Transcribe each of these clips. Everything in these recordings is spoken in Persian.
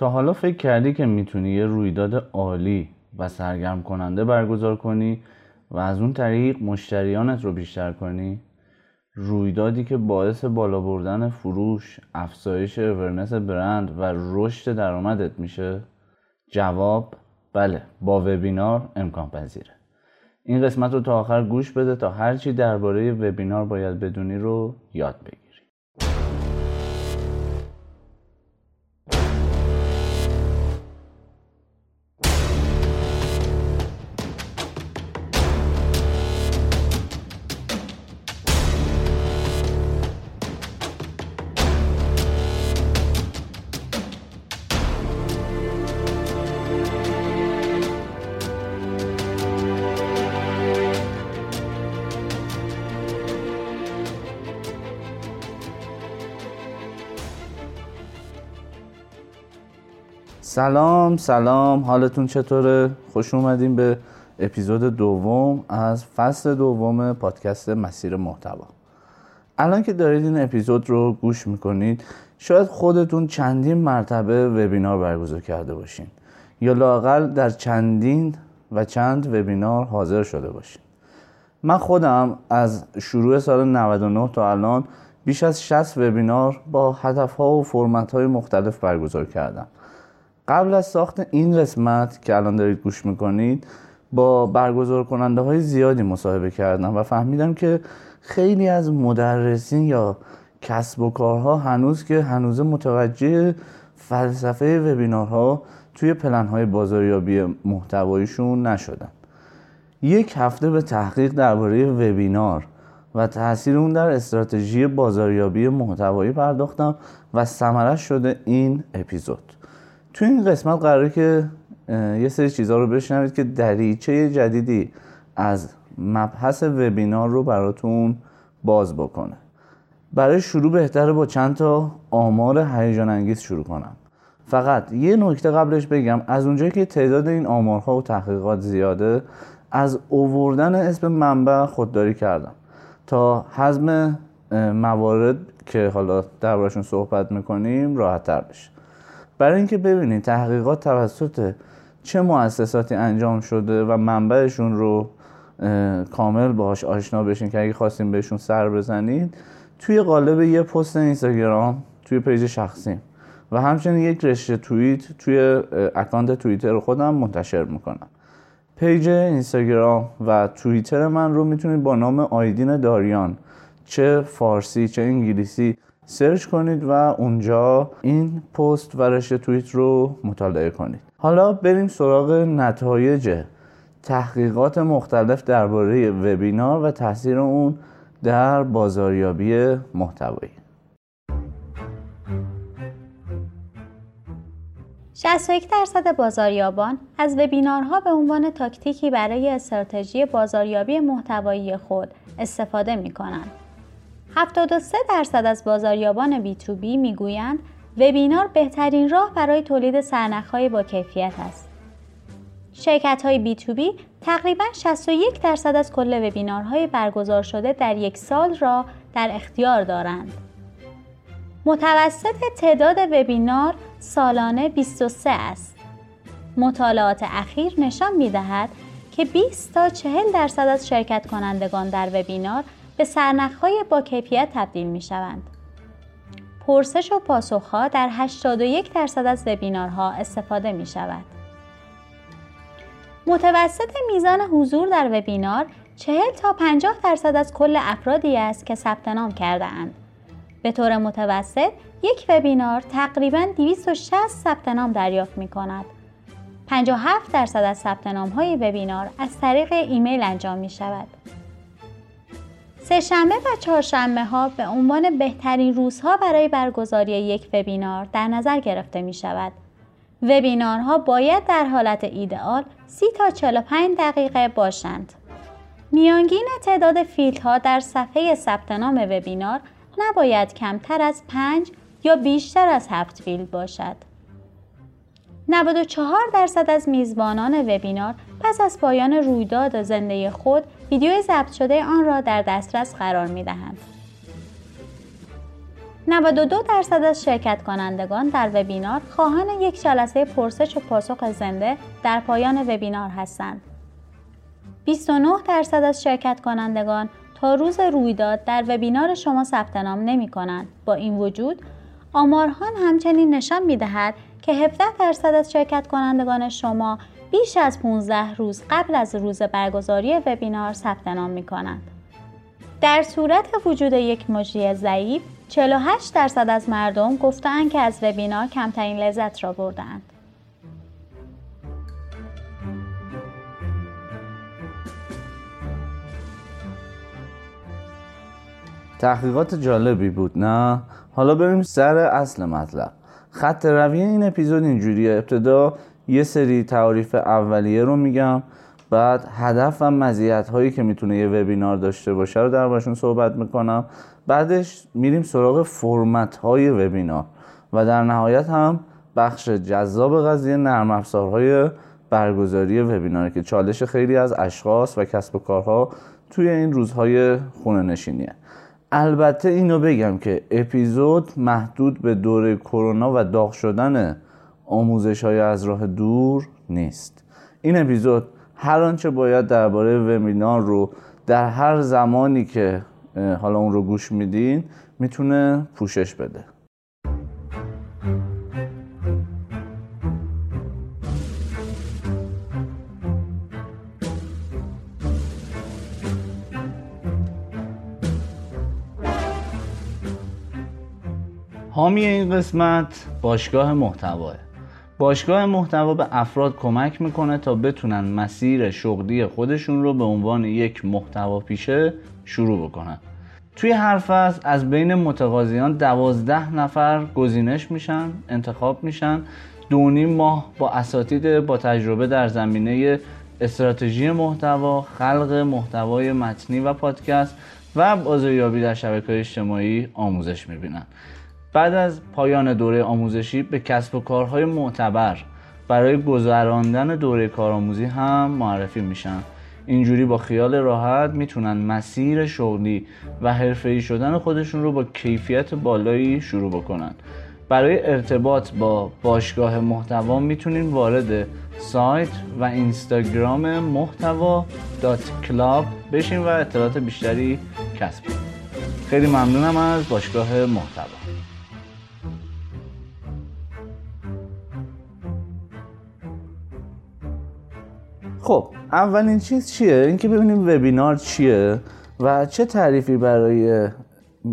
تا حالا فکر کردی که می‌تونی یه رویداد عالی و سرگرم کننده برگزار کنی و از اون طریق مشتریانت رو بیشتر کنی؟ رویدادی که باعث بالا بردن فروش، افزایش اورنس برند و رشد درآمدت میشه؟ جواب بله با وبینار امکان پذیره. این قسمت رو تا آخر گوش بده تا هرچی درباره وبینار باید بدونی رو یاد بگیری. سلام سلام. حالتون چطوره؟ خوش اومدیم به اپیزود دوم از فصل دوم پادکست مسیر محتوا. الان که دارید این اپیزود رو گوش می‌کنید شاید خودتون چندین مرتبه وبینار برگزار کرده باشین یا لاقل در چندین و چند وبینار حاضر شده باشین. من خودم از شروع سال 99 تا الان بیش از 60 وبینار با هدفها و فرمت مختلف برگزار کردم. قبل از ساخت این قسمت که الان دارید گوش می‌کنید با برگزار کننده های زیادی مصاحبه کردم و فهمیدم که خیلی از مدرسین یا کسب و کارها هنوز که هنوز متوجه فلسفه وبینارها توی پلن های بازاریابی محتوایشون نشدن. یک هفته به تحقیق درباره وبینار و تاثیر اون در استراتژی بازاریابی محتوایی پرداختم و ثمرش شده این اپیزود. تو این قسمت قراره که یه سری چیزها رو بشنوید که دریچه جدیدی از مبحث وبینار رو براتون باز بکنه. برای شروع بهتره با چند تا آمار هیجان انگیز شروع کنم. فقط یه نکته قبلش بگم. از اونجایی که تعداد این آمارها و تحقیقات زیاده از اووردن اسم منبع خودداری کردم. تا هضم موارد که حالا دربارشون صحبت می‌کنیم راحت تر بشه. برای اینکه ببینید تحقیقات توسط چه مؤسساتی انجام شده و منبعشون رو کامل باهاش آشنا بشین که اگه خواستیم بهشون سر بزنید توی قالب یه پست اینستاگرام توی page شخصیم و همچنین یک رشته توییت توی account توییتر خودم منتشر می‌کنم. page اینستاگرام و توییتر من رو می‌تونید با نام آیدین داریان چه فارسی چه انگلیسی search کنید و اونجا این پست و رشته توییت رو مطالعه کنید حالا بریم سراغ نتایج تحقیقات مختلف درباره وبینار و تاثیر اون در بازاریابی محتوایی 61 درصد بازاریابان از وبینارها به عنوان تاکتیکی برای استراتژی بازاریابی محتوایی خود استفاده می کنند. 73 درصد از بازاریابان بی تو بی می‌گویند وبینار بهترین راه برای تولید سرنخهای با کیفیت است. شرکت های بی تو بی تقریبا 61 درصد از کل وبینارهای برگزار شده در یک سال را در اختیار دارند. متوسط تعداد وبینار سالانه 23 است. مطالعات اخیر نشان می دهد که 20 تا 40 درصد از شرکت کنندگان در وبینار به سرنخهای با کیفیت تبدیل می شوند. پرسش و پاسخها در 81 درصد از وبینارها استفاده می شود. متوسط میزان حضور در وبینار 40 تا 50 درصد از کل افرادی است که ثبت نام کرده اند. به طور متوسط یک وبینار تقریبا 260 ثبت نام دریافت می کند. 57 درصد از ثبت نام های وبینار از طریق ایمیل انجام می شود. سهشنبه و چهارشنبه ها به عنوان بهترین روزها برای برگزاری یک وبینار در نظر گرفته می شود. وبینارها باید در حالت ایدئال 30 تا 45 دقیقه باشند. میانگین تعداد ها در صفحه ثبت نام وبینار نباید کمتر از 5 یا بیشتر از 7 فیلد باشد. 94 درصد از میزبانان وبینار پس از پایان رویداد زنده خود ویدیو ضبط شده آن را در دسترس قرار می دهند. 92 درصد از شرکت کنندگان در وبینار خواهان یک جلسه پرسش و پاسخ زنده در پایان وبینار هستند. 29 درصد از شرکت کنندگان تا روز رویداد در وبینار شما ثبت نام نمی کنند. با این وجود آمارهان همچنین نشان می دهد که 17 درصد از شرکت کنندگان شما بیش از 15 روز قبل از روز برگزاری وبینار ثبت نام می کنند. در صورت وجود یک مجری ضعیف 48 درصد از مردم گفتند که از وبینار کمترین لذت را بردند. تحقیقات جالبی بود نه حالا بریم سر اصل مطلب خط روی این اپیزود اینجوریه. ابتدا یه سری تعاریف اولیه رو میگم بعد هدف و مزیت هایی که می‌تونه یه وبینار داشته باشه رو دربارشون صحبت می‌کنم. بعدش میریم سراغ فرمت های وبینار و در نهایت هم بخش جذاب قضیه نرم افزارهای برگزاری وبیناره که چالش خیلی از اشخاص و کسب و کارها توی این روزهای خونه نشینیه البته اینو بگم که اپیزود محدود به دوره کرونا و داغ شدن آموزش های از راه دور نیست. این اپیزود هر آنچه باید درباره وبینار رو در هر زمانی که حالا اون رو گوش میدین می‌تونه پوشش بده. حامی این قسمت باشگاه محتواه. باشگاه محتوا به افراد کمک می‌کنه تا بتونن مسیر شغلی خودشون رو به عنوان یک محتوا پیشه شروع بکنن. توی هر فصل از بین متقاضیان دوازده نفر گزینش میشن انتخاب میشن. دو نیم ماه با اساتید با تجربه در زمینه استراتژی محتوا خلق محتوای متنی و پادکست و بازاریابی در شبکه اجتماعی آموزش می‌بینن. بعد از پایان دوره آموزشی به کسب و کارهای معتبر برای گذراندن دوره کارآموزی هم معرفی میشن. اینجوری با خیال راحت می‌تونن مسیر شغلی و حرفه‌ای شدن خودشون رو با کیفیت بالایی شروع بکنن. برای ارتباط با باشگاه محتوا می‌تونین وارد سایت و اینستاگرام محتوا دات کلاب بشین و اطلاعات بیشتری کسب کنید خیلی ممنونم از باشگاه محتوا. خب اولین چیز چیه؟ اینکه ببینیم وبینار چیه و چه تعریفی برای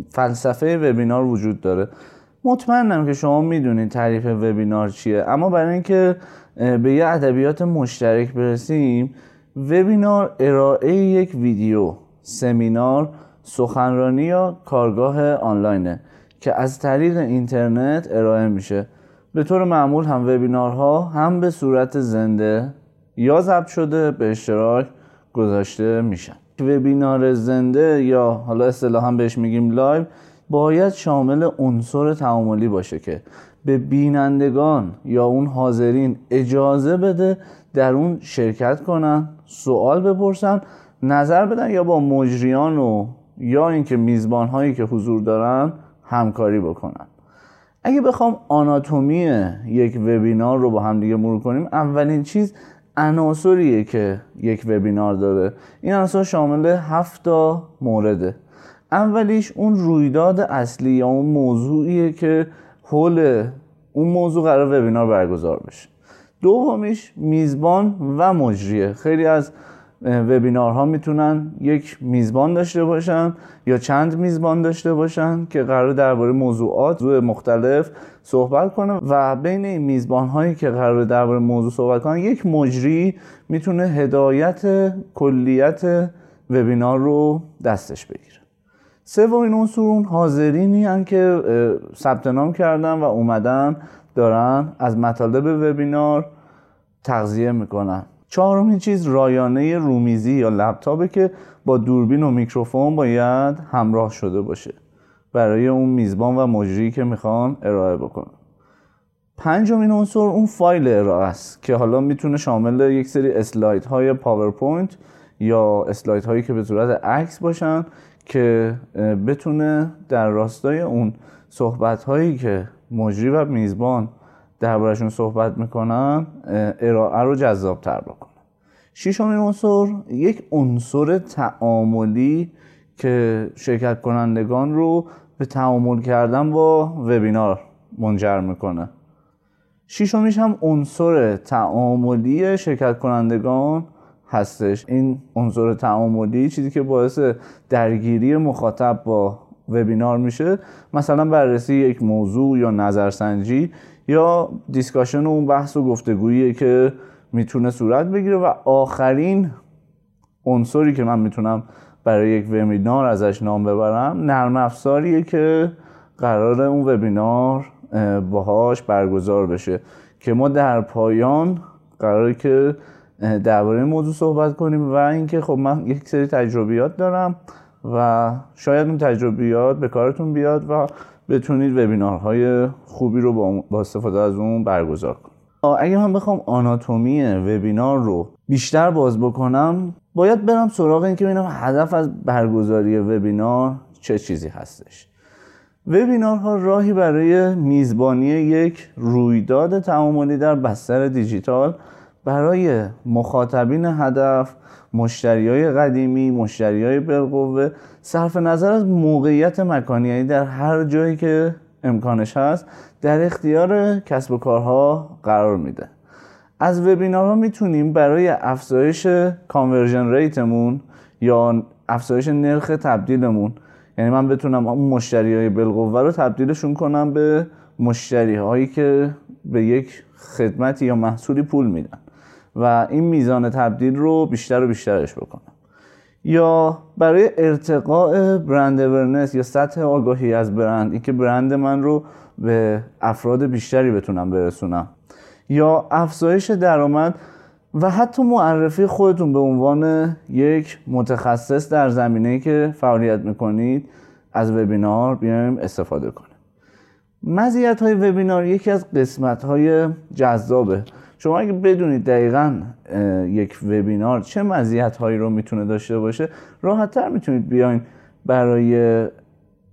فلسفه وبینار وجود داره. مطمئنم که شما می‌دونید تعریف وبینار چیه. اما برای اینکه به یه ادبیات مشترک برسیم وبینار ارائه یک ویدیو سمینار سخنرانی یا کارگاه آنلاینه که از طریق اینترنت ارائه میشه. به طور معمول هم وبینارها هم به صورت زنده یا ضبط شده به اشتراک گذاشته میشن وبینار زنده یا حالا اصطلاحا بهش میگیم live باید شامل عنصر تعاملی باشه که به بینندگان یا اون حاضرین اجازه بده در اون شرکت کنن سوال بپرسن نظر بدن یا با مجریان و یا اینکه میزبان هایی که حضور دارن همکاری بکنن. اگه بخوام آناتومی یک وبینار رو با هم دیگه مرور کنیم اولین چیز عناصریه که یک وبینار داره. این عناصر شامل هفت تا مورده. اولیش اون رویداد اصلی یا اون موضوعیه که حول اون موضوع قرار وبینار برگزار بشه. دومیش میزبان و مجریه. خیلی از وبینارها می‌تونن یک میزبان داشته باشن یا چند میزبان داشته باشن که قرار درباره موضوعات روی مختلف صحبت کنه و بین این میزبان هایی که قرار درباره موضوع صحبت کنن یک مجری می‌تونه هدایت کلیت وبینار رو دستش بگیره. سومین عنصر حاضرینی هن که ثبت نام کردن و اومدن دارن از مطالب وبینار تغذیه می‌کنن. چهارمین چیز رایانه رومیزی یا لپتاپه که با دوربین و میکروفون باید همراه شده باشه. برای اون میزبان و مجری که می‌خوان ارائه بکنن. پنجمین عنصر اون فایل ارائه است که حالا می‌تونه شامل یک سری اسلاید های پاورپوینت یا اسلاید هایی که به صورت عکس باشن که بتونه در راستای اون صحبت هایی که مجری و میزبان دربارشون صحبت می‌کنن ارائه رو جذاب تر بکنه ششمین عنصر یک عنصر تعاملی که شرکت کنندگان رو به تعامل کردن با وبینار منجر می‌کنه. ششمیش هم عنصر تعاملی شرکت کنندگان هستش. این عنصر تعاملی چیزی که باعث درگیری مخاطب با وبینار میشه مثلا بررسی یک موضوع یا نظرسنجی یا دیسکاشن اون بحث و گفتگویی که می‌تونه صورت بگیره و آخرین عنصری که من می‌تونم برای یک وبینار ازش نام ببرم نرم افزاریه که قرار اون وبینار باهاش برگزار بشه. که ما در پایان قراره که درباره موضوع صحبت کنیم و اینکه خب من یک سری تجربیات دارم و شاید اون تجربیات به کارتون بیاد و بتونید وبینارهای خوبی رو با استفاده از اون برگزار کنید. اگه من بخوام آناتومی وبینار رو بیشتر باز بکنم باید برم سراغ این که ببینم هدف از برگزاری وبینار چه چیزی هستش. وبینارها راهی برای میزبانی یک رویداد تعاملی در بستر دیجیتال برای مخاطبین هدف مشتری های قدیمی مشتری های بالقوه صرف نظر از موقعیت مکانی یعنی در هر جایی که امکانش هست در اختیار کسب و کارها قرار میده. از وبینارها می‌تونیم برای افزایش کانورژن ریتمون یا افزایش نرخ تبدیلمون یعنی من بتونم اون مشتری های بالقوه رو تبدیلشون کنم به مشتری هایی که به یک خدمتی یا محصولی پول میدن. و این میزان تبدیل رو بیشتر و بیشترش بکنم. یا برای ارتقاء برند اورنس یا سطح آگاهی از برند اینکه برند من رو به افراد بیشتری بتونم برسونم. یا افزایش درآمد و حتی معرفی خودتون به عنوان یک متخصص در زمینه که فعالیت می‌کنید از وبینار بیایم استفاده کنیم. مزیت های وبینار یکی از قسمت های جذابه. شما اگه بدونید دقیقا یک وبینار چه مزیت هایی رو می‌تونه داشته باشه راحت تر می‌تونید بیاین برای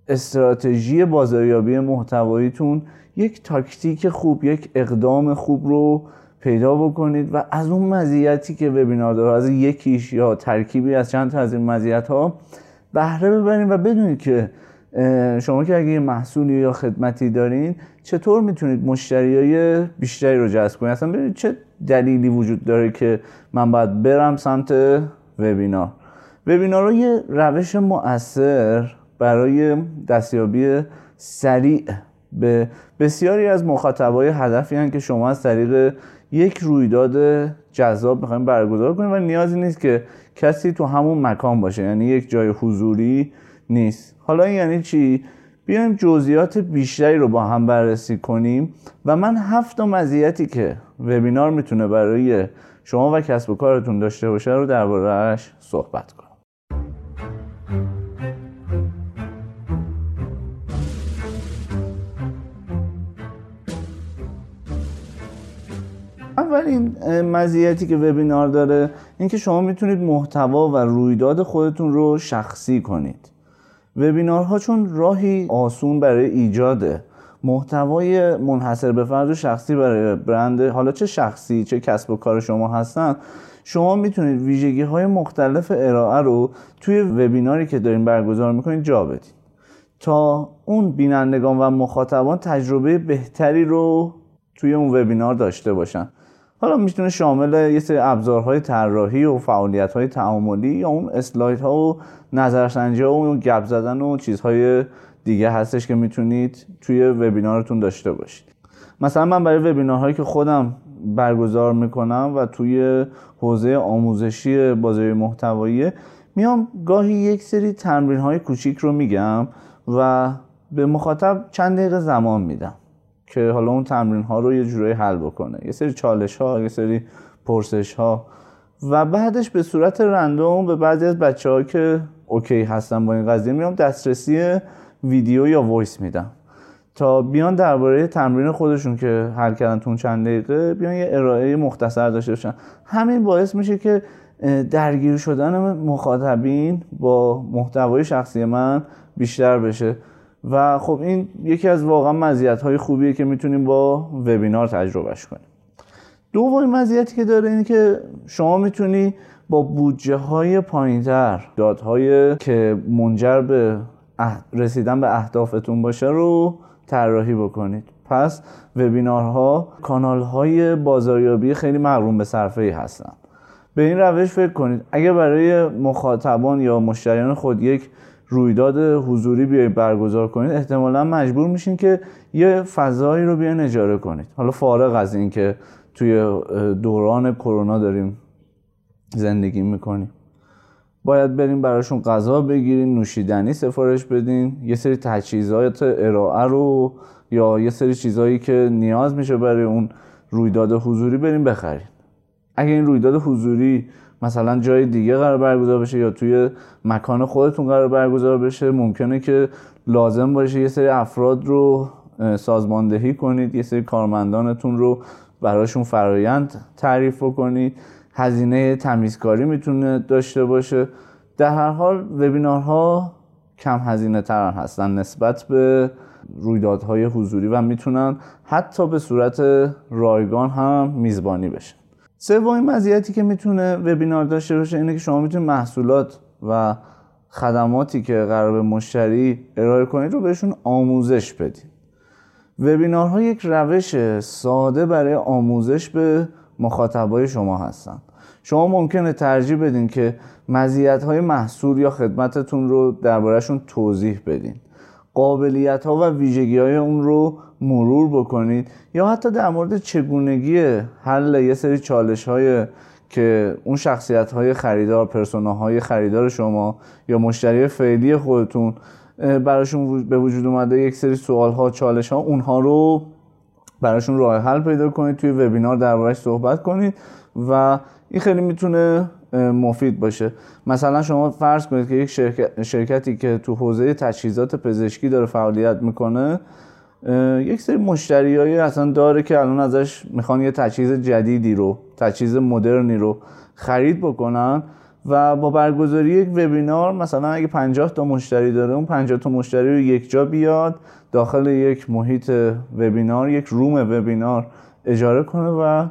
استراتژی بازاریابی محتواییتون یک تاکتیک خوب یک اقدام خوب رو پیدا بکنید و از اون مزیتی که وبینار داره از یکیش یا ترکیبی از چند تا از این مزیت ها بهره ببرید و بدونید که شما که اگه محصولی یا خدمتی دارین چطور می‌تونید مشتریای بیشتری رو جذب کنید؟ اصلا ببینید چه دلیلی وجود داره که من باید برم سمت وبینار. وبینار یه روش مؤثر برای دستیابی سریع به بسیاری از مخاطبای هدفی که شما از طریق یک رویداد جذاب می‌خوایم برگزار کنید و نیازی نیست که کسی تو همون مکان باشه یعنی یک جای حضوری نیست. حالا این یعنی چی؟ بیایم جزئیات بیشتری رو با هم بررسی کنیم و من هفت مزیتی که وبینار می‌تونه برای شما و کسب و کارتون داشته باشه رو دربارهش صحبت کنم. اولین مزیتی که وبینار داره اینکه شما می‌تونید محتوا و رویداد خودتون رو شخصی کنید. وبینارها چون راهی آسون برای ایجاد محتوای منحصر به فرد و شخصی برای برند حالا چه شخصی چه کسب و کار شما هستن شما می‌تونید ویژگی های مختلف ارائه رو توی وبیناری که دارین برگزار می‌کنید جا بدید. تا اون بینندگان و مخاطبان تجربه بهتری رو توی اون وبینار داشته باشن. حالا می‌تونه شامل یه سری ابزارهای طراحی و فعالیت‌های تعاملی یا اون اسلایدها و نظرسنجی و گپ زدن و چیزهای دیگه هستش که می‌تونید توی وبینارتون داشته باشید. مثلا من برای وبینارهایی که خودم برگزار می‌کنم و توی حوزه آموزشی بازاری محتوایی میام گاهی یک سری تمرین های کوچیک رو میگم و به مخاطب چند دقیقه زمان میدم. که حالا اون تمرین ها رو یه جورایی حل بکنه. یه سری چالش ها یه سری پرسش ها و بعدش به صورت random به بعضی از بچه ها که okay هستن با این قضیه میام دسترسی ویدیو یا voice میدم. تا بیان درباره تمرین خودشون که حل کردن تو اون چند دقیقه بیان یه ارائه مختصر داشته باشن. همین باعث میشه که درگیر شدن مخاطبین با محتوای شخصی من بیشتر بشه. و خب این یکی از واقعا مزیت های خوبیه که می‌تونیم با وبینار تجربهش کنیم. دومین مزیتی که داره اینه که شما می‌تونی با بودجه های پایینتر دادهای که منجر به رسیدن به اهدافتون باشه رو طراحی بکنید. پس وبینارها کانال های بازاریابی خیلی مقرون به صرفه ای هستن. به این روش فکر کنید. اگر برای مخاطبان یا مشتریان خود یک رویداد حضوری بیاید برگزار کنید احتمالا مجبور میشین که یه فضایی رو بیاین اجاره کنید. حالا فارغ از اینکه توی دوران کرونا داریم زندگی می‌کنیم. باید بریم براشون غذا بگیرین نوشیدنی سفارش بدین یه سری تجهیزات ارائه رو یا یه سری چیزهایی که نیاز میشه برای اون رویداد حضوری بریم بخرین اگه این رویداد حضوری مثلا جای دیگه قرار برگزار بشه یا توی مکان خودتون قرار برگزار بشه ممکنه که لازم باشه یه سری افراد رو سازماندهی کنید یه سری کارمندانتون رو براشون فرایند تعریف کنید هزینه تمیزکاری می‌تونه داشته باشه. در هر حال وبینارها کم هزینه ترن هستن نسبت به رویدادهای حضوری و می‌تونن حتی به صورت رایگان هم میزبانی بشه سومین مزیتی که می‌تونه وبینار داشته باشه اینه که شما می‌تونید محصولات و خدماتی که قرار به مشتری ارائه کنید رو بهشون آموزش بدید. وبینارها یک روش ساده برای آموزش به مخاطبای شما هستن. شما ممکنه ترجیح بدین که مزیت های محصول یا خدمتتون رو دربارهشون توضیح بدین. قابلیت ها و ویژگی های اون رو مرور بکنید یا حتی در مورد چگونگی حل یه سری چالش های که اون شخصیت های خریدار های خریدار شما یا مشتری فعلی خودتون براشون به وجود اومده یک سری سوال ها چالش ها اونها رو براشون راه حل پیدا کنید توی وبینار دربارش صحبت کنید و این خیلی می‌تونه مفید باشه. مثلا شما فرض کنید که یک شرکتی که تو حوزه تجهیزات پزشکی داره فعالیت می‌کنه یک سری مشتریایی اصلا داره که الان ازش می‌خوان یه تجهیز جدیدی رو تجهیز مدرنی رو خرید بکنن و با برگزاری یک وبینار مثلا اگه 50 تا مشتری داره اون 50 تا مشتری رو یک جا بیاد داخل یک محیط وبینار یک روم وبینار اجاره کنه و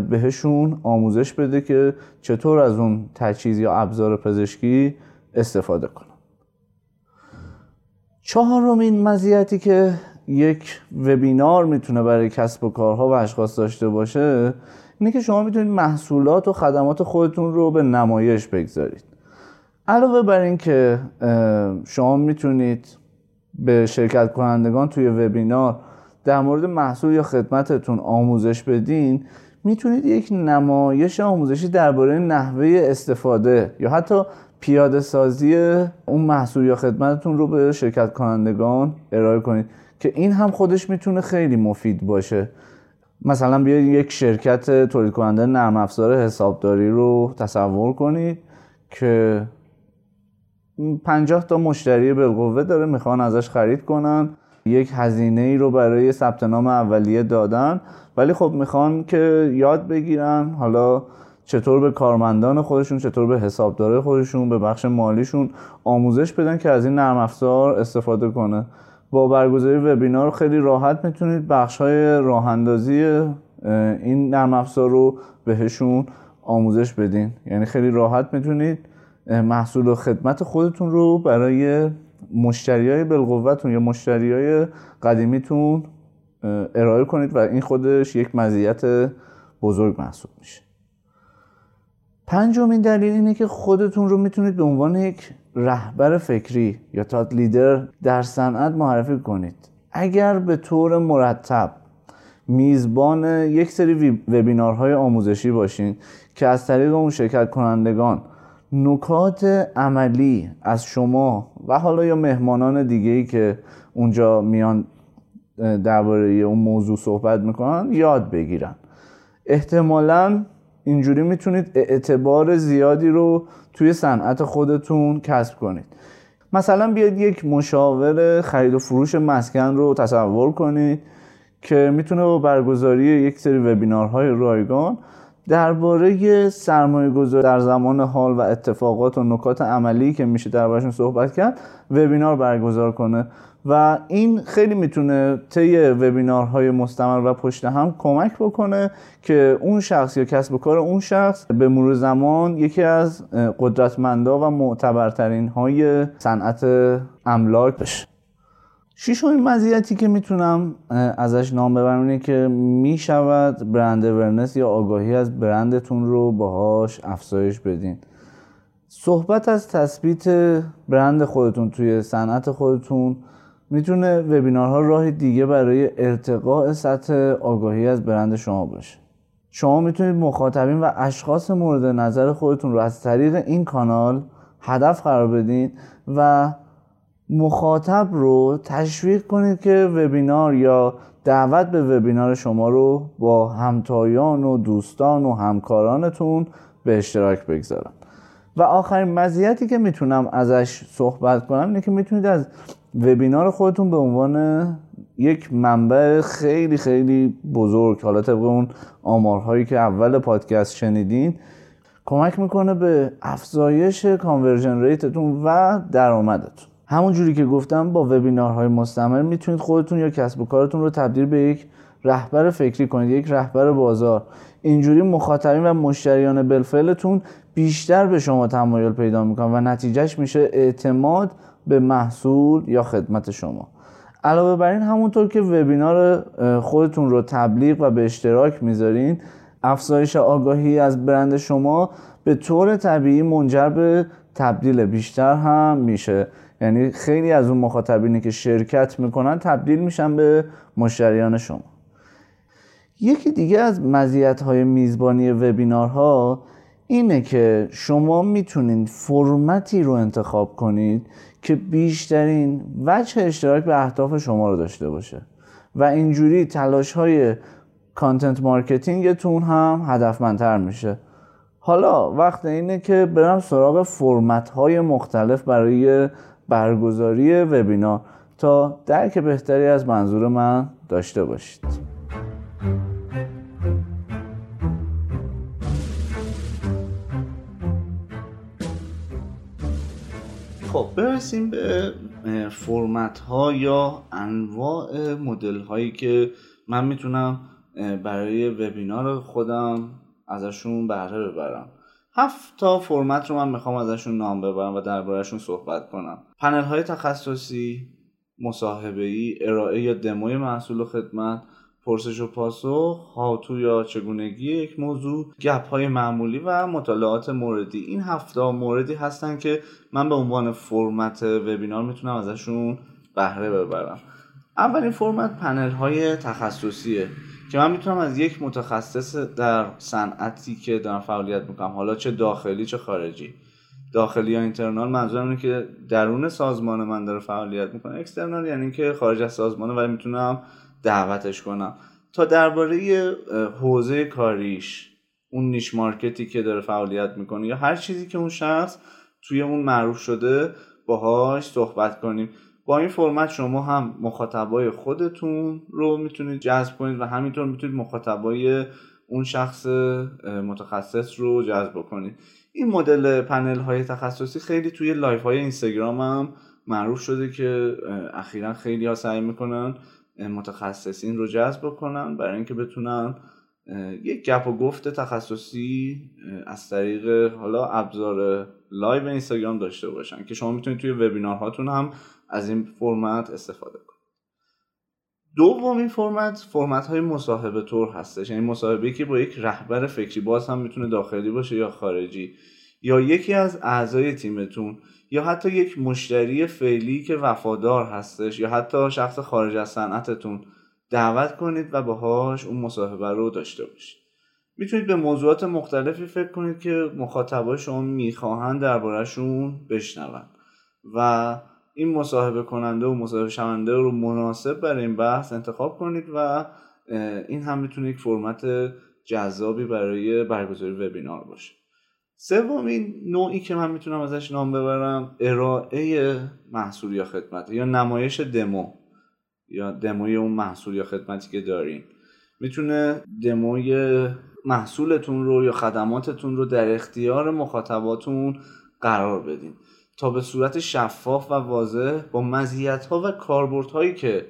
بهشون آموزش بده که چطور از اون تجهیز یا ابزار پزشکی استفاده کنن. چهارمین مزیتی که یک وبینار می‌تونه برای کسب و کارها و اشخاص داشته باشه اینه که شما می‌تونید محصولات و خدمات خودتون رو به نمایش بگذارید. علاوه بر اینکه شما می‌تونید به شرکت کنندگان توی وبینار در مورد محصول یا خدمتتون آموزش بدین می‌تونید یک نمایش آموزشی درباره نحوه استفاده یا حتی پیاده سازی اون محصول یا خدمتتون رو به شرکت کنندگان ارائه کنید. که این هم خودش می‌تونه خیلی مفید باشه. مثلا بیاید یک شرکت تولید کننده نرم افزار حسابداری رو تصور کنید که 50 تا مشتری بالقوه داره می‌خوان ازش خرید کنن. یک هزینه ای رو برای ثبت نام اولیه دادن. ولی خب می‌خوان که یاد بگیرن حالا چطور به کارمندان خودشون چطور به حسابدار خودشون به بخش مالیشون آموزش بدن که از این نرم افزار استفاده کنه. با برگزاری وبینار خیلی راحت می‌تونید بخش های راه اندازی این نرم افزار رو بهشون آموزش بدین. یعنی خیلی راحت می‌تونید محصول و خدمت خودتون رو برای مشتری های بالقوتون یا مشتری های قدیمیتون ارائه کنید و این خودش یک مزیت بزرگ محسوب میشه. پنجمین دلیل اینه که خودتون رو می‌تونید به عنوان یک رهبر فکری یا تات لیدر در صنعت معرفی کنید. اگر به طور مرتب میزبان یک سری وبینارهای آموزشی باشین که از طریق اون شرکت کنندگان نکات عملی از شما و حالا یا مهمانان دیگه ای که اونجا میان درباره اون موضوع صحبت می‌کنن یاد بگیرن. احتمالا اینجوری می‌تونید اعتبار زیادی رو توی صنعت خودتون کسب کنید. مثلا بیاید یک مشاور خرید و فروش مسکن رو تصور کنید که می‌تونه با برگزاری یک سری وبینارهای رایگان درباره سرمایه گذاری در زمان حال و اتفاقات و نکات عملی که میشه دربارشون صحبت کرد وبینار برگزار کنه و این خیلی می‌تونه طی وبینارهای مستمر و پشت هم کمک بکنه که اون شخص یا کسب و کار اون شخص به مرور زمان یکی از قدرتمندا و معتبرترین های صنعت املاک بشه. شیشمین مزیتی که می‌تونم ازش نام ببرم اینه که می‌شود برند ورنس یا آگاهی از برندتون رو باهاش افزایش بدین. صحبت از تثبیت برند خودتون توی صنعت خودتون می‌تونه وبینارها راه دیگه برای ارتقاء سطح آگاهی از برند شما باشه. شما می‌تونید مخاطبین و اشخاص مورد نظر خودتون رو از طریق این کانال هدف قرار بدین و مخاطب رو تشویق کنید که وبینار یا دعوت به وبینار شما رو با همتایان و دوستان و همکارانتون به اشتراک بگذارن و آخرین مزیتی که می‌تونم ازش صحبت کنم اینه که می‌تونید از وبینار خودتون به عنوان یک منبع خیلی خیلی بزرگ حالا طبق اون آمارهایی که اول پادکست شنیدین کمک می‌کنه به افزایش conversion rate تون و درآمدتون. همون جوری که گفتم با وبینارهای مستمر می‌تونید خودتون یا کسب و کارتون رو تبدیل به یک رهبر فکری کنید یک رهبر بازار. اینجوری مخاطبین و مشتریان بلفلتون بیشتر به شما تمایل پیدا می‌کنن و نتیجهش میشه اعتماد به محصول یا خدمت شما. علاوه بر این همونطور که وبینار خودتون رو تبلیغ و به اشتراک می‌ذارین افزایش آگاهی از برند شما به طور طبیعی منجر به تبدیل بیشتر هم میشه. یعنی خیلی از اون مخاطبینی که شرکت می‌کنن تبدیل میشن به مشتریان شما. یکی دیگه از مزیت های میزبانی وبینارها اینه که شما می‌تونید فرمتی رو انتخاب کنید که بیشترین وجه اشتراک به اهداف شما رو داشته باشه. و اینجوری تلاش های content marketing تون هم هدفمندتر میشه. حالا وقت اینه که برم سراغ فرمت های مختلف برای برگزاری وبینار تا درک بهتری از منظور من داشته باشید. خب برسیم به فرمت ها یا انواع مدل هایی که من می‌تونم برای وبینار خودم ازشون بهره ببرم. هفت تا فرمت رو من می‌خوام ازشون نام ببرم و دربارهشون صحبت کنم. پنل های تخصصی مصاحبه ای ارائه یا دموی محصول و خدمت پرسش و پاسخ هاتو یا چگونگی یک موضوع گپ های معمولی و مطالعات موردی. این هفته موردی هستن که من به عنوان فرمت وبینار می‌تونم ازشون بهره ببرم. اولین فرمت پنل های تخصصیه. که من می‌تونم از یک متخصص در صنعتی که دارم فعالیت می‌کنم حالا چه داخلی چه خارجی. داخلی یا اینترنال منظورم اینه که درون سازمان من داره فعالیت می‌کنه. اکسترنال یعنی که خارج از سازمانه ولی می‌تونم دعوتش کنم. تا درباره حوزه کاریش اون نیش مارکتی که داره فعالیت می‌کنه یا هر چیزی که اون شخص توی اون معروف شده باهاش صحبت کنیم. با این فرمت شما هم مخاطبای خودتون رو می‌تونید جذب کنید و همینطور می‌تونید مخاطبای اون شخص متخصص رو جذب کنید این مدل پنل های تخصصی خیلی توی live های اینستاگرام هم معروف شده که اخیرا خیلی ها سعی می‌کنن متخصصین رو جذب کنن برای اینکه بتونن یک گپ و گفت تخصصی از طریق حالا ابزار live اینستاگرام داشته باشن که شما می‌تونید توی وبینارهاتون هم از این فرمت استفاده کنید دومین فرمت فرمت های مصاحبه طور هستش. یعنی مصاحبه که با یک رهبر فکری باز هم می‌تونه داخلی باشه یا خارجی یا یکی از اعضای تیمتون یا حتی یک مشتری فعلی که وفادار هستش یا حتی شخص خارج از صنعتتون دعوت کنید و باهاش اون مصاحبه رو داشته باشید. می‌تونید به موضوعات مختلفی فکر کنید که مخاطبای شما می‌خواهند دربارهشون بشنون و این مصاحبه کننده و مصاحبه شونده رو مناسب برای این بحث انتخاب کنید و این هم می‌تونه یک فرمت جذابی برای برگزاری وبینار باشه. سومین نوعی که من می‌تونم ازش نام ببرم ارائه محصول یا خدمت یا نمایش دمو یا دموی اون محصول یا خدمتی که دارین. می‌تونه دموی محصولتون رو یا خدماتتون رو در اختیار مخاطباتون قرار بدین. تا به صورت شفاف و واضح با مزیت ها و کاربردهایی که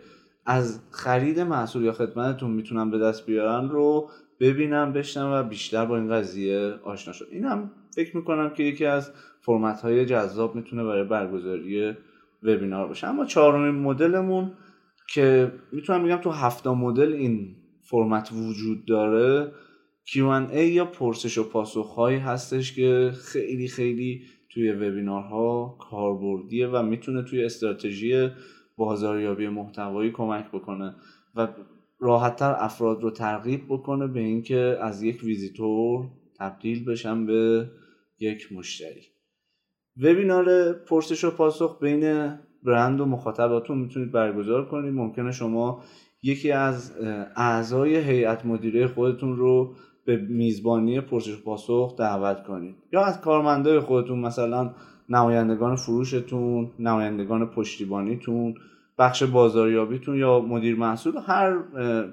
از خرید محصول یا خدمتتون می‌تونن به دست بیارن رو ببینم بشنم و بیشتر با این قضیه آشنا شد این هم فکر می‌کنم که یکی از فرمت های جذاب می‌تونه برای برگزاری وبینار باشه. اما چهارمین مدلمون که می‌تونم بگم تو هفتا مدل این فرمت وجود داره Q&A یا پرسش و پاسخ هایی هستش که خیلی خیلی توی وبینارها کاربردیه و می‌تونه توی استراتژی بازاریابی محتوایی کمک بکنه و راحتتر افراد رو ترغیب بکنه به اینکه از یک ویزیتور تبدیل بشن به یک مشتری. وبینار پرسش و پاسخ بین برند و مخاطباتون می‌تونید برگزار کنید. ممکنه شما یکی از اعضای هیئت مدیره خودتون رو به میزبانی پرسش پاسخ دعوت کنید. یا از کارمندای خودتون مثلا نمایندگان فروشتون نمایندگان پشتیبانیتون بخش بازاریابیتون یا مدیر محصول هر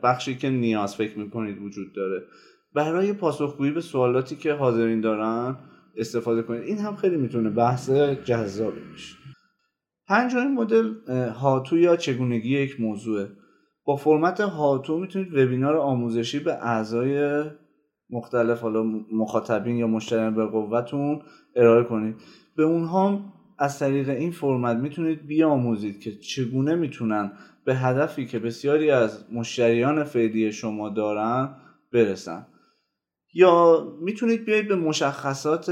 بخشی که نیاز فکر می‌کنید وجود داره. برای پاسخگویی به سوالاتی که حاضرین دارن استفاده کنید. این هم خیلی می‌تونه بحث جذابی باشه. پنجمین مدل هاتو یا چگونگی یک موضوعه. با فرمت هاتو می‌تونید وبینار آموزشی به اعضای مختلف حالا مخاطبین یا مشتریان به قوتون ارائه کنید. به اونها از طریق این فرمت می‌تونید بیاموزید که چگونه می‌تونن به هدفی که بسیاری از مشتریان فعلی شما دارن برسن. یا می‌تونید بیایید به مشخصات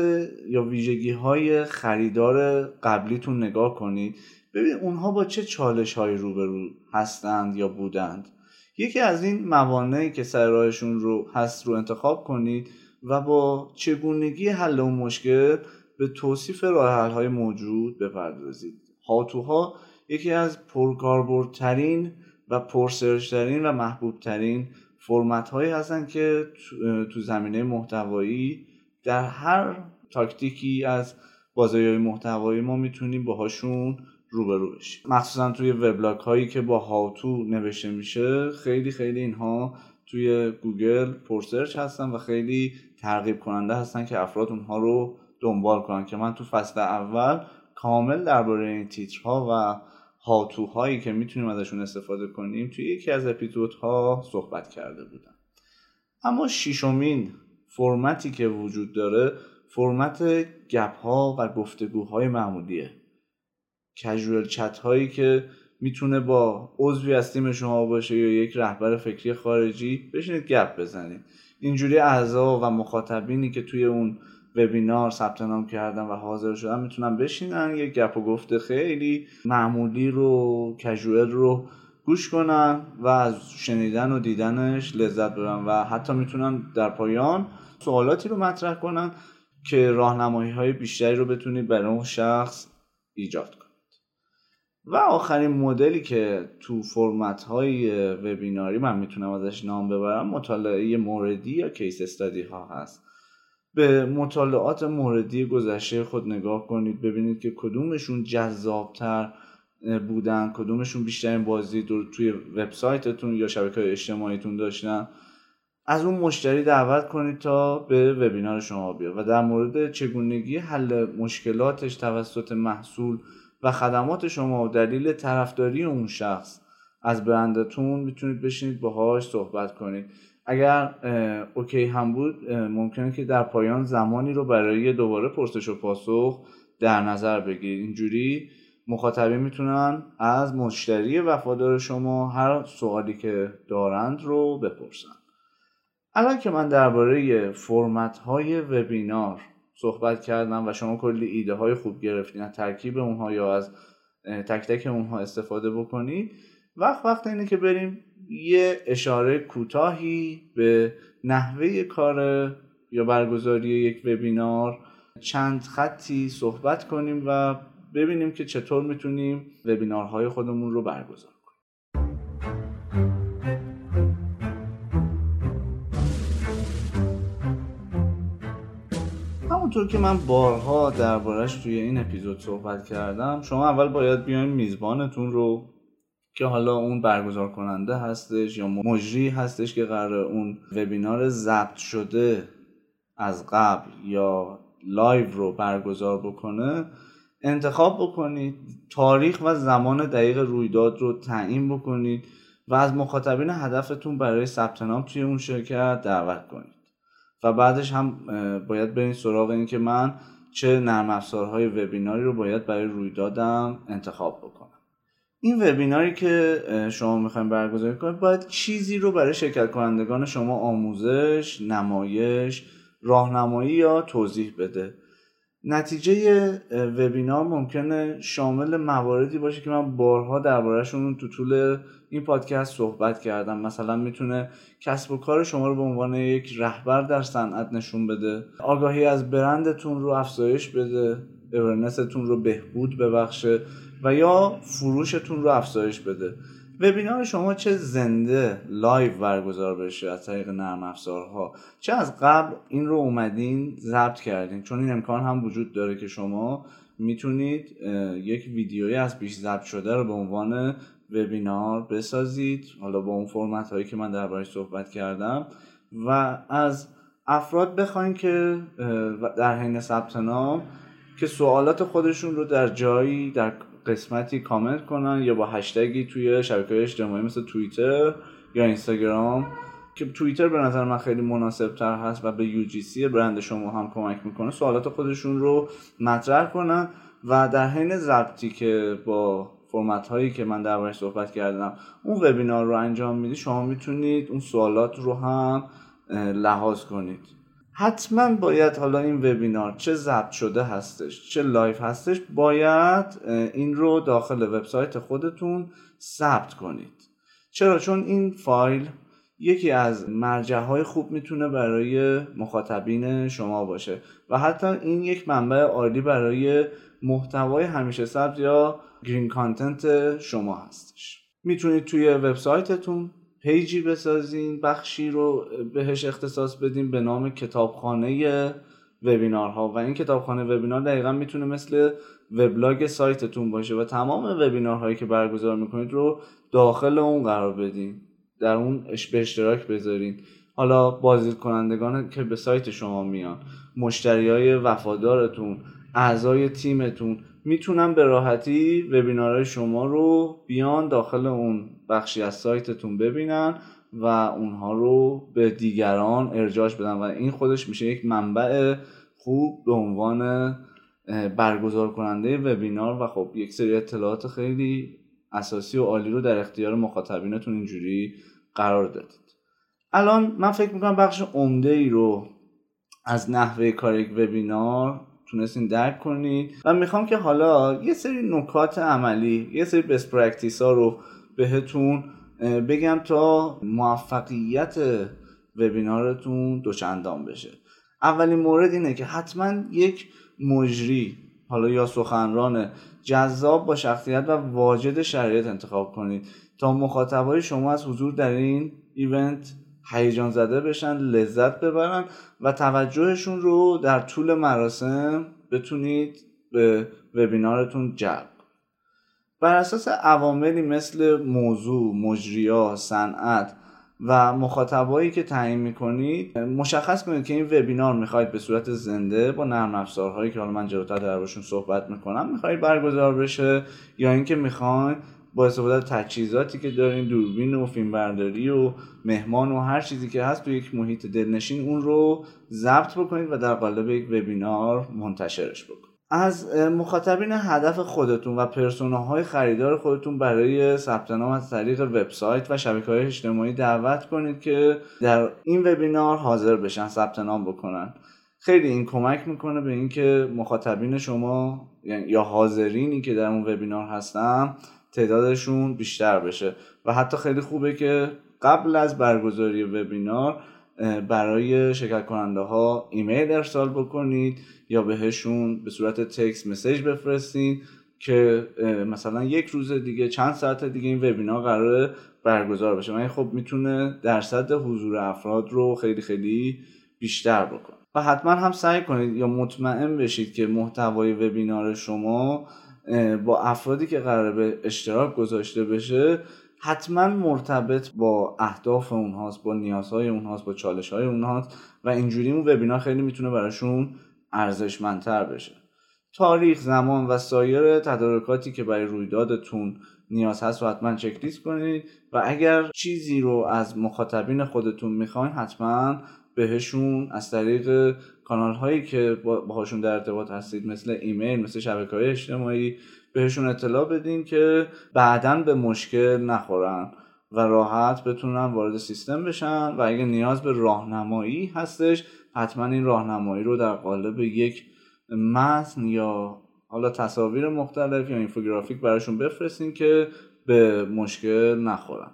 یا ویژگی های خریدار قبلیتون نگاه کنید. ببینید اونها با چه چالش های روبرو هستند یا بودند. یکی از این موانعی که سر راهشون رو هست رو انتخاب کنید و با چگونگی حل اون مشکل به توصیف راه های موجود بپردازید. هاتوها یکی از پرکاربردترین و پرسرچترین و محبوبترین فرمت هایی هستن که تو زمینه محتوایی در هر تاکتیکی از بازاری محتوایی ما می‌تونیم باهاشون روبرو بشیم مخصوصا توی وبلاگ هایی که با هاتو نوشته میشه خیلی خیلی اینها توی گوگل پرسرچ هستن و خیلی ترغیب کننده هستن که افراد اونها رو دنبال کنن. که من تو فصل اول کامل درباره این تیترها و هاتوهایی که می‌تونیم ازشون استفاده کنیم توی یکی از اپیزودها صحبت کرده بودم. اما شیشمین فرمتی که وجود داره فرمت گپ ها و گفتگوهای معمولیه کژوال چت هایی که می‌تونه با عضوی از تیم شما باشه یا یک رهبر فکری خارجی بشینید گپ بزنید. اینجوری اعضا و مخاطبینی که توی اون وبینار ثبت نام کردن و حاضر شدن می‌تونن بشینن یه گپ و گفته خیلی معمولی رو کژوئل رو گوش کنن و از شنیدن و دیدنش لذت ببرن و حتی می‌تونن در پایان سوالاتی رو مطرح کنن که راهنمایی های بیشتری رو بتونید برای اون شخص ایجاد کنید. و آخرین مدلی که تو فرمت های وبیناری من می‌تونم ازش نام ببرم مطالعه موردی یا کیس استادی ها هست. به مطالعات موردی گذشته خود نگاه کنید ببینید که کدومشون جذابتر بودن کدومشون بیشترین بازی رو توی وبسایتتون یا شبکه اجتماعیتون داشتن. از اون مشتری دعوت کنید تا به وبینار شما بیاد. و در مورد چگونگی حل مشکلاتش توسط محصول و خدمات شما و دلیل طرفداری اون شخص از برندتون می‌تونید بشینید باهاش صحبت کنید. اگر اوکی هم بود ممکنه که در پایان زمانی رو برای دوباره پرسش و پاسخ در نظر بگیرید. اینجوری مخاطبین می‌تونن از مشتری وفادار شما هر سوالی که دارند رو بپرسن. الان که من درباره فرمت های وبینار صحبت کردم و شما کلی ایده های خوب گرفتین از ترکیب اونها یا از تک تک اونها استفاده بکنید. وقت وقت اینه که بریم یه اشاره کوتاهی به نحوه کار یا برگزاری یک وبینار چند خطی صحبت کنیم و ببینیم که چطور می‌تونیم وبینارهای خودمون رو برگزار همونطور که من بارها دربارش توی این اپیزود صحبت کردم شما اول باید بیاین میزبانتون رو که حالا اون برگزار کننده هستش یا مجری هستش که قرار اون وبینار ضبط شده از قبل یا live رو برگزار بکنه انتخاب بکنید تاریخ و زمان دقیق رویداد رو تعیین بکنید و از مخاطبین هدفتون برای ثبت نام توی اون شرکت دعوت کنید. و بعدش هم باید برید سراغ این که من چه نرم افزارهای وبیناری رو باید برای رویدادم انتخاب بکنم. این وبیناری که شما می‌خوایم برگزار کنید باید چیزی رو برای شرکت کنندگان شما آموزش، نمایش، راهنمایی یا توضیح بده. نتیجه وبینار ممکنه شامل مواردی باشه که من بارها دربارهشون تو طول این پادکست صحبت کردم. مثلا می‌تونه کسب و کار شما رو به عنوان یک رهبر در صنعت نشون بده. آگاهی از برندتون رو افزایش بده. awareness تون رو بهبود ببخشه و یا فروشتون رو افزایش بده. وبینار شما چه زنده live برگزار بشه از طریق نرم افزارها؟ چه از قبل این رو اومدین ضبط کردین؟ چون این امکان هم وجود داره که شما می‌تونید یک ویدیویی از پیش ضبط شده رو به عنوان وبینار بسازید. حالا با اون فرمت هایی که من دربارش صحبت کردم. و از افراد بخواین که در حین ثبت نام که سوالات خودشون رو در جایی در قسمتی کامنت کنن یا با هشتگی توی شبکه اجتماعی مثل توییتر یا اینستاگرام که توییتر به نظر من خیلی مناسب تر هست و به UGC برند شما هم کمک می‌کنه. سوالات خودشون رو مطرح کنن و در حین ضبطی که با فرمت هایی که من دربارش صحبت کردم اون وبینار رو انجام میدی شما می‌تونید اون سوالات رو هم لحاظ کنید. حتما باید حالا این وبینار چه ضبط شده هستش چه live هستش باید این رو داخل وبسایت خودتون ثبت کنید. چرا؟ چون این فایل یکی از مرجع های خوب می‌تونه برای مخاطبین شما باشه و حتی این یک منبع عالی برای محتوای همیشه ثبت یا گرین کانتنت شما هستش. می‌تونید توی وبسایتتون پیجی بسازین بخشی رو بهش اختصاص بدین به نام کتابخانه وبینارها. و این کتابخانه وبینار دقیقا می‌تونه مثل وبلاگ سایتتون باشه و تمام وبینارهایی که برگزار می‌کنید رو داخل اون قرار بدین. در اون به اشتراک بذارین. حالا بازدید کنندگان که به سایت شما میان مشتری های وفادارتون اعضای تیمتون می‌تونن به راحتی وبینارهای شما رو بیان داخل اون بخشی از سایتتون ببینن و اونها رو به دیگران ارجاش بدن و این خودش میشه یک منبع خوب به عنوان برگزار کننده وبینار و خب یک سری اطلاعات خیلی اساسی و عالی رو در اختیار مخاطبینتون اینجوری قرار دادید. الان من فکر می‌کنم بخش عمده ای رو از نحوه کار یک وبینار تونستین درک کنید و می‌خوام که حالا یه سری نکات عملی یه سری best practice ها رو بهتون بگم تا موفقیت وبینارتون دوچندان بشه. اولین مورد اینه که حتما یک مجری حالا یا سخنران جذاب با شخصیت و واجد شرایط انتخاب کنید. تا مخاطبای شما از حضور در این ایونت هیجان زده بشن لذت ببرن و توجهشون رو در طول مراسم بتونید به وبینارتون جلب. بر اساس عواملی مثل موضوع، مجریا، صنعت و مخاطبایی که تعیین می‌کنید مشخص کنید که این وبینار می‌خواید به صورت زنده با نرم افزارهایی که حالا من جلوتر دربارشون صحبت می‌کنم می‌خواید برگزار بشه یا اینکه می‌خواید با استفاده از تجهیزاتی که دارین دوربین و فیلمبرداری و مهمان و هر چیزی که هست تو یک محیط دلنشین اون رو ضبط بکنید و در قالب یک وبینار منتشرش بکنید. از مخاطبین هدف خودتون و پرسوناهای خریدار خودتون برای ثبت نام از طریق وبسایت و شبکه های اجتماعی دعوت کنید که در این وبینار حاضر بشن ثبت نام بکنن. خیلی این کمک می‌کنه به اینکه مخاطبین شما یعنی یا حاضرینی که در اون وبینار هستن تعدادشون بیشتر بشه. و حتی خیلی خوبه که قبل از برگزاری وبینار برای شرکت کننده ها ایمیل ارسال بکنید یا بهشون به صورت تکس مسیج بفرستین که مثلا یک روز دیگه چند ساعت دیگه این وبینار قرار برگزار بشه. و خب می‌تونه درصد حضور افراد رو خیلی خیلی بیشتر بکنه. و حتما هم سعی کنید یا مطمئن بشید که محتوای وبینار شما با افرادی که قراره به اشتراک گذاشته بشه حتما مرتبط با اهداف اونهاست با نیازهای اونهاست با چالشهای اونهاست و اینجوری اون وبینار خیلی می‌تونه براشون ارزشمندتر بشه. تاریخ زمان و سایر تدارکاتی که برای رویدادتون نیاز هست رو حتما چکلیست کنید و اگر چیزی رو از مخاطبین خودتون می‌خواین حتما بهشون از طریق کانال هایی که باهاشون در ارتباط هستید مثل ایمیل مثل شبکه های اجتماعی بهشون اطلاع بدین که بعدا به مشکل نخورن و راحت بتونن وارد سیستم بشن و اگه نیاز به راهنمایی هستش حتما این راهنمایی رو در قالب یک متن یا حالا تصاویر مختلف یا اینفوگرافیک براشون بفرستین که به مشکل نخورن.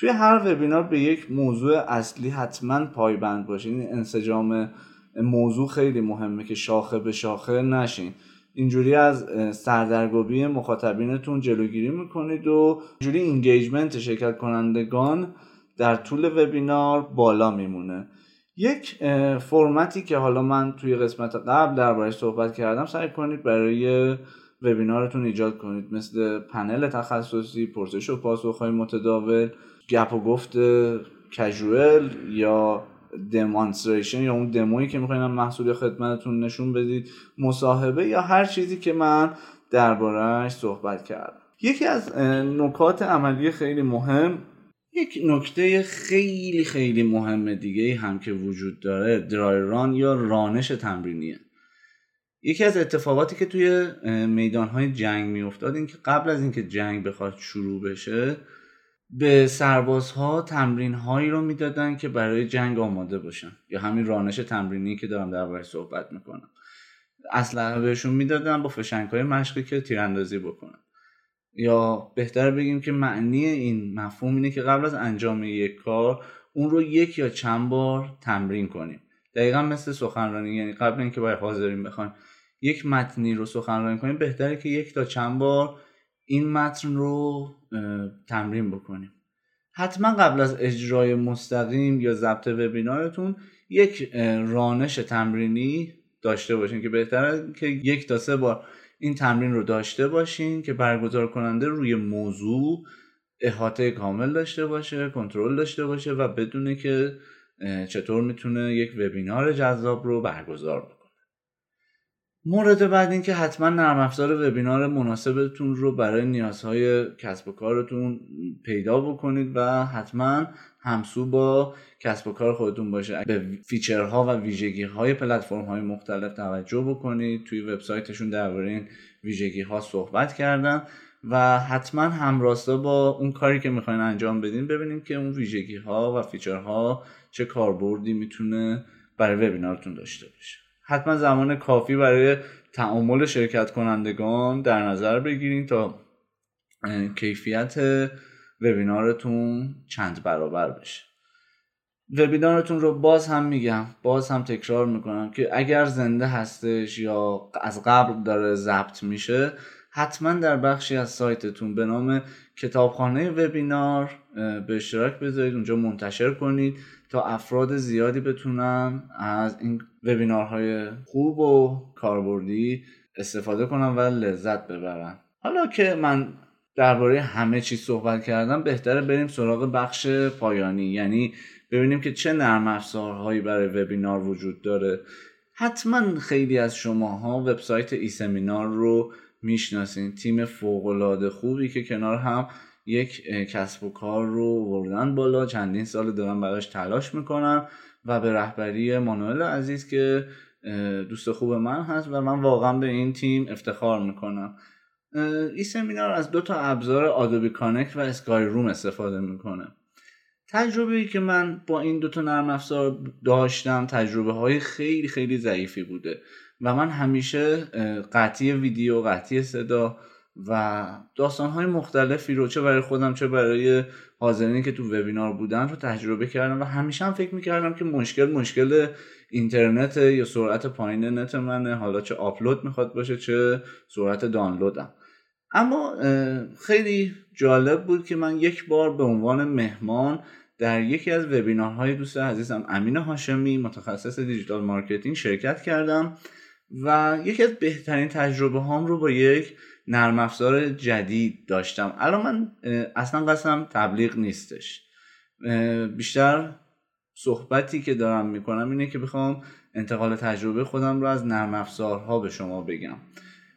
توی هر وبینار به یک موضوع اصلی حتما پایبند باشین. این انسجام موضوع خیلی مهمه که شاخه به شاخه نشین. اینجوری از سردرگمی مخاطبینتون جلوگیری می‌کنید و اینجوری اینگیجمنت شرکت کنندگان در طول وبینار بالا میمونه. یک فرمتی که حالا من توی قسمت قبل دربارش صحبت کردم سعی کنید برای وبینارتون ایجاد کنید. مثل پنل تخصصی پرسش و پاسخهای متداول گپ و گفت کژوئل یا دمانستریشن یا اون دمویی که می‌خواین محصول خدمتتون نشون بدید مصاحبه یا هر چیزی که من دربارهش صحبت کردم. یکی از نکات عملی خیلی مهم یک نکته خیلی خیلی مهم دیگه هم که وجود داره درایران یا رانش تمرینیه. یکی از اتفاقاتی که توی میدانهای جنگ میافتاد این که قبل از اینکه جنگ بخواد شروع بشه به سربازها تمرین هایی رو می‌دادن که برای جنگ آماده باشن. یا همین رانش تمرینی که دارم دربارش صحبت می‌کنم. اصلا بهشون می‌دادن با فشنگ های مشقی که تیراندازی بکنن. یا بهتر بگیم که معنی این مفهوم اینه که قبل از انجام یک کار اون رو یک یا چند بار تمرین کنیم. دقیقا مثل سخنرانی یعنی قبل اینکه باید حاضرین بخوایم یک متنی رو سخنرانی کنیم بهتره که یک تا چند بار این متن رو تمرین بکنیم. حتما قبل از اجرای مستقیم یا ضبط وبینارتون یک رانش تمرینی داشته باشین که بهتره که یک تا سه بار این تمرین رو داشته باشین که برگزار کننده روی موضوع احاطه کامل داشته باشه کنترل داشته باشه و بدونه که چطور می‌تونه یک وبینار جذاب رو برگزار بکنه. مورد بعد این که حتما نرم افزار وبینار مناسبتون رو برای نیازهای کسب و کارتون پیدا بکنید و حتما همسو با کسب و کار خودتون باشه. به feature ها و ویژگی های پلتفرم های مختلف توجه بکنید توی وبسایتشون درباره این ویژگی ها صحبت کردن و حتما همراستا با اون کاری که می‌خواین انجام بدین ببینید که اون ویژگی ها و feature ها چه کاربردی می‌تونه برای وبینارتون داشته باشه. حتما زمان کافی برای تعامل شرکت کنندگان در نظر بگیرین تا کیفیت وبینارتون چند برابر بشه. وبینارتون رو باز هم میگم باز هم تکرار می‌کنم که اگر زنده هستش یا از قبل داره ضبط میشه حتما در بخشی از سایتتون به نام کتابخانه وبینار به اشتراک بذارید اونجا منتشر کنید. تا افراد زیادی بتونن از این وبینارهای خوب و کاربردی استفاده کنن و لذت ببرن حالا که من درباره همه چیز صحبت کردم بهتره بریم سراغ بخش پایانی. یعنی ببینیم که چه نرم افزارهایی برای وبینار وجود داره. حتما خیلی از شماها وبسایت ای سمینار رو می‌شناسین. تیم فوق خوبی که کنار هم یک کسب و کار رو وردن بالا. چندین سال دارن براش تلاش می‌کنن و به رهبری مانوئل عزیز که دوست خوب من هست و من واقعا به این تیم افتخار می‌کنم. این سمینار از دو تا ابزار آدوبی کانکت و اسکای روم استفاده می‌کنه. تجربه ای که من با این دوتا نرم افزار داشتم تجربه های خیلی خیلی ضعیفی بوده و من همیشه قطعی ویدیو قطعی صدا و داستان های مختلفی رو چه برای خودم چه برای حاضرینی که تو وبینار بودن رو تجربه کردم و همیشه هم فکر می‌کردم که مشکل مشکل اینترنت یا سرعت پایین نت منه حالا چه آپلود می‌خواد باشه چه سرعت دانلودم. اما خیلی جالب بود که من یک بار به عنوان مهمان در یکی از وبینارهای دوست عزیزم امین هاشمی متخصص digital marketing شرکت کردم. و یکی از بهترین تجربه هام رو با یک نرم افزار جدید داشتم. الان من اصلا قصدم تبلیغ نیستش. بیشتر صحبتی که دارم می‌کنم اینه که بخوام انتقال تجربه خودم رو از نرم افزارها به شما بگم.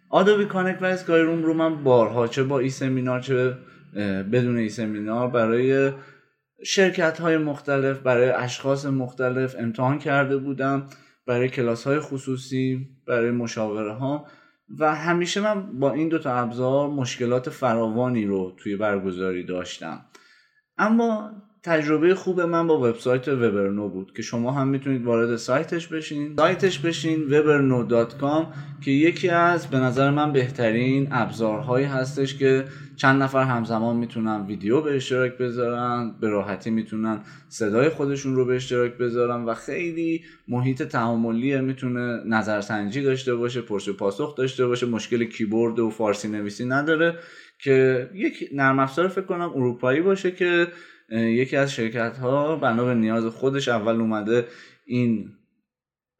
آدوبی کانکت و اسکای رو من بارها چه با ای سمینار چه بدون ای سمینار برای شرکت های مختلف برای اشخاص مختلف امتحان کرده بودم برای کلاس های خصوصی. برای مشاوره ها و همیشه من با این دوتا ابزار مشکلات فراوانی رو توی برگزاری داشتم. اما تجربه خوب من با وبسایت وبرنو بود که شما هم می‌تونید وارد سایتش بشین. سایتش بشین وبرنو.com که یکی از به نظر من بهترین ابزارهایی هستش که چند نفر همزمان می‌تونن ویدیو به اشتراک بذارن به راحتی می‌تونن صدای خودشون رو به اشتراک بذارن و خیلی محیط تعاملی می‌تونه نظرسنجی داشته باشه پرس و پاسخ داشته باشه مشکل کیبورد و فارسی نویسی نداره که یک نرم افزار فکر کنم اروپایی باشه که یکی از شرکت ها بنا به نیاز خودش اول اومده این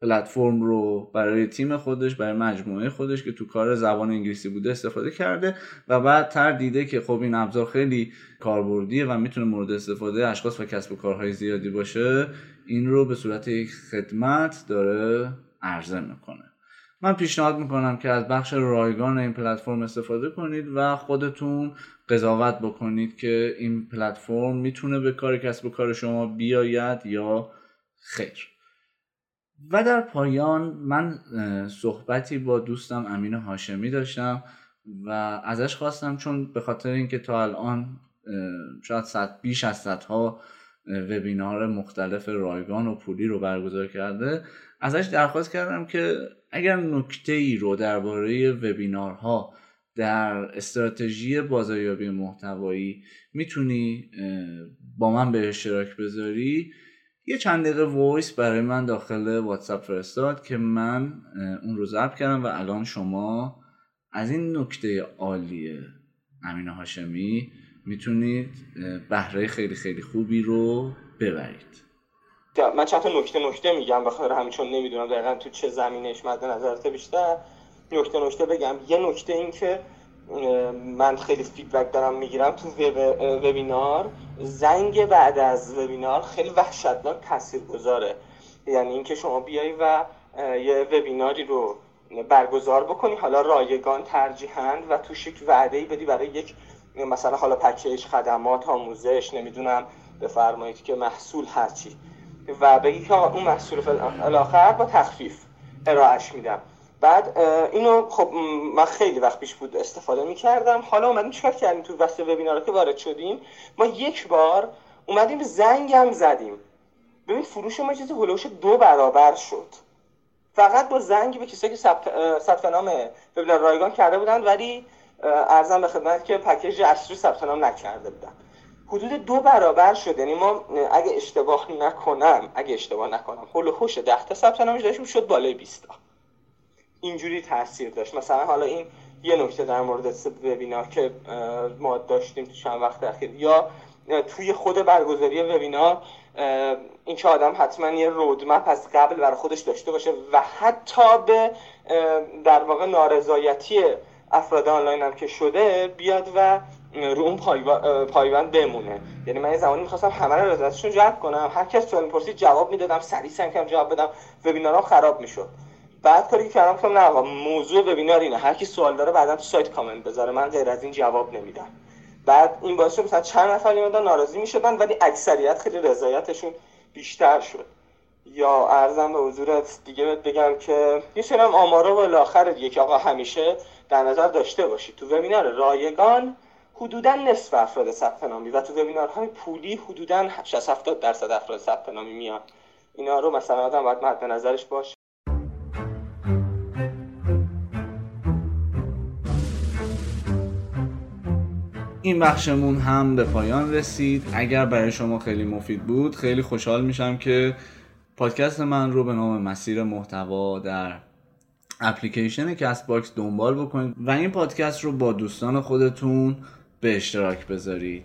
پلتفرم رو برای تیم خودش برای مجموعه خودش که تو کار زبان انگلیسی بوده استفاده کرده و بعد تر دیده که خب این ابزار خیلی کاربردیه و می‌تونه مورد استفاده اشخاص و کسب و کارهای زیادی باشه این رو به صورت یک خدمت داره عرضه می‌کنه. من پیشنهاد می‌کنم که از بخش رایگان این پلتفرم استفاده کنید و خودتون قضاوت بکنید که این پلتفرم می‌تونه به کار کسب و کار شما بیاید یا خیر. و در پایان من صحبتی با دوستم امین هاشمی داشتم و ازش خواستم چون به خاطر اینکه تا الان شاید صد بیش از صدها وبینار مختلف رایگان و پولی رو برگزار کرده ازش درخواست کردم که اگر نکته ای رو درباره وبینارها در استراتژی بازاریابی محتوایی می‌تونی با من به اشتراک بذاری یه چند دقیقه voice برای من داخل واتساپ فرستاد که من اون رو ضبط کردم و الان شما از این نکته عالی امین هاشمی می‌تونید بهره خیلی خیلی خوبی رو ببرید. من چند تا نکته نکته میگم بخاطر همین چون نمی‌دونم دقیقا تو چه زمینش مد نظرته بیشتر. نکته نکته بگم. یه نکته این که من خیلی فیدبک دارم می‌گیرم تو وبینار زنگ بعد از وبینار خیلی وحشتناک تاثیر گذاره یعنی اینکه شما بیای و یه وبیناری رو برگزار بکنی حالا رایگان ترجیحاً و توش یک وعده ای بدی برای یک مثلا حالا پکیج خدمات آموزش نمی‌دونم بفرمایید که محصول هرچی. و بگی که اون محصول الاخر با تخفیف ارائهش میدم. بعد اینو خب من خیلی وقت پیش بود استفاده می‌کردم. حالا اومدیم چیکار کردیم تو وسط وبینار که وارد شدیم؟ ما یک بار اومدیم زنگم زدیم. ببین فروش ما چیزی هلوش دو برابر شد. فقط با زنگ به کسایی که ثبت نام وبینار رایگان کرده بودن ولی ارزم به خدمت که پکیج اصلی ثبت نام نکرده بودن. حدود دو برابر شد. یعنی ما اگه اشتباه نکنم اگه اشتباه نکنم هلوش ده تا ثبت نامش داشتیم شد بالای 20 تا. اینجوری تاثیر داشت. مثلا حالا این یه نکته در مورد وبینار که ما داشتیم تو چند وقت اخیر. یا توی خود برگزاری وبینار این که آدم حتما یه رودمپ از قبل برای خودش داشته باشه و حتی به در واقع نارضایتی افراد آنلاین هم که شده بیاد و رو اون پایبند بمونه. یعنی من یه زمانی می‌خواستم همه رو رضایتشون جلب کنم. هر کس سوال می‌پرسید جواب می‌دادم سریع سنگ جواب بدم. وبینارم خراب می‌شد. بعد کاری که کردم گفتم نه آقا موضوع وبینار اینه. هر کی سوال داره بعدا تو سایت کامنت بذاره. من غیر از این جواب نمیدم. بعد این باعث شد مثلا چند نفر میمدن ناراضی می‌شدن ولی اکثریت خیلی رضایتشون بیشتر شد. یا ارزم به حضورت دیگه بگم که یه سری آمارا و الاخر دیگه که آقا همیشه در نظر داشته باشید. تو وبینار رایگان حدودا نصف افراد ثبت نامی. و تو وبینارهای پولی حدودا 60 70 درصد افراد ثبت نامی میان. اینا رو مثلا آدم باید مد نظرش باشه. این بخشمون هم به پایان رسید. اگر برای شما خیلی مفید بود خیلی خوشحال میشم که پادکست من رو به نام مسیر محتوا در اپلیکیشن Castbox دنبال بکنید. و این پادکست رو با دوستان خودتون به اشتراک بذارید.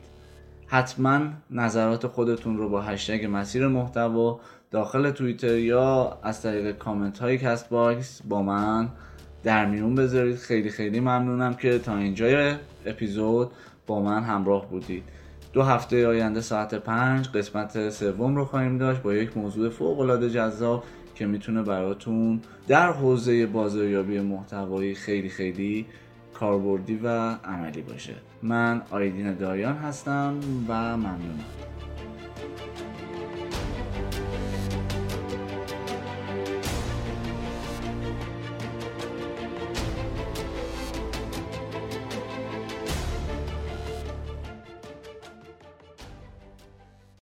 حتما نظرات خودتون رو با هشتگ مسیر محتوا داخل توییتر یا از طریق کامنت های Castbox با من در میون بذارید. خیلی خیلی ممنونم که تا اینجای اپیزود با من همراه بودید. دو هفته آینده ساعت پنج قسمت سوم رو خواهیم داشت با یک موضوع فوق العاده جذاب که می‌تونه براتون در حوزه بازاریابی محتوایی خیلی خیلی کاربردی و عملی باشه. من آیدین دایان هستم و ممنونم.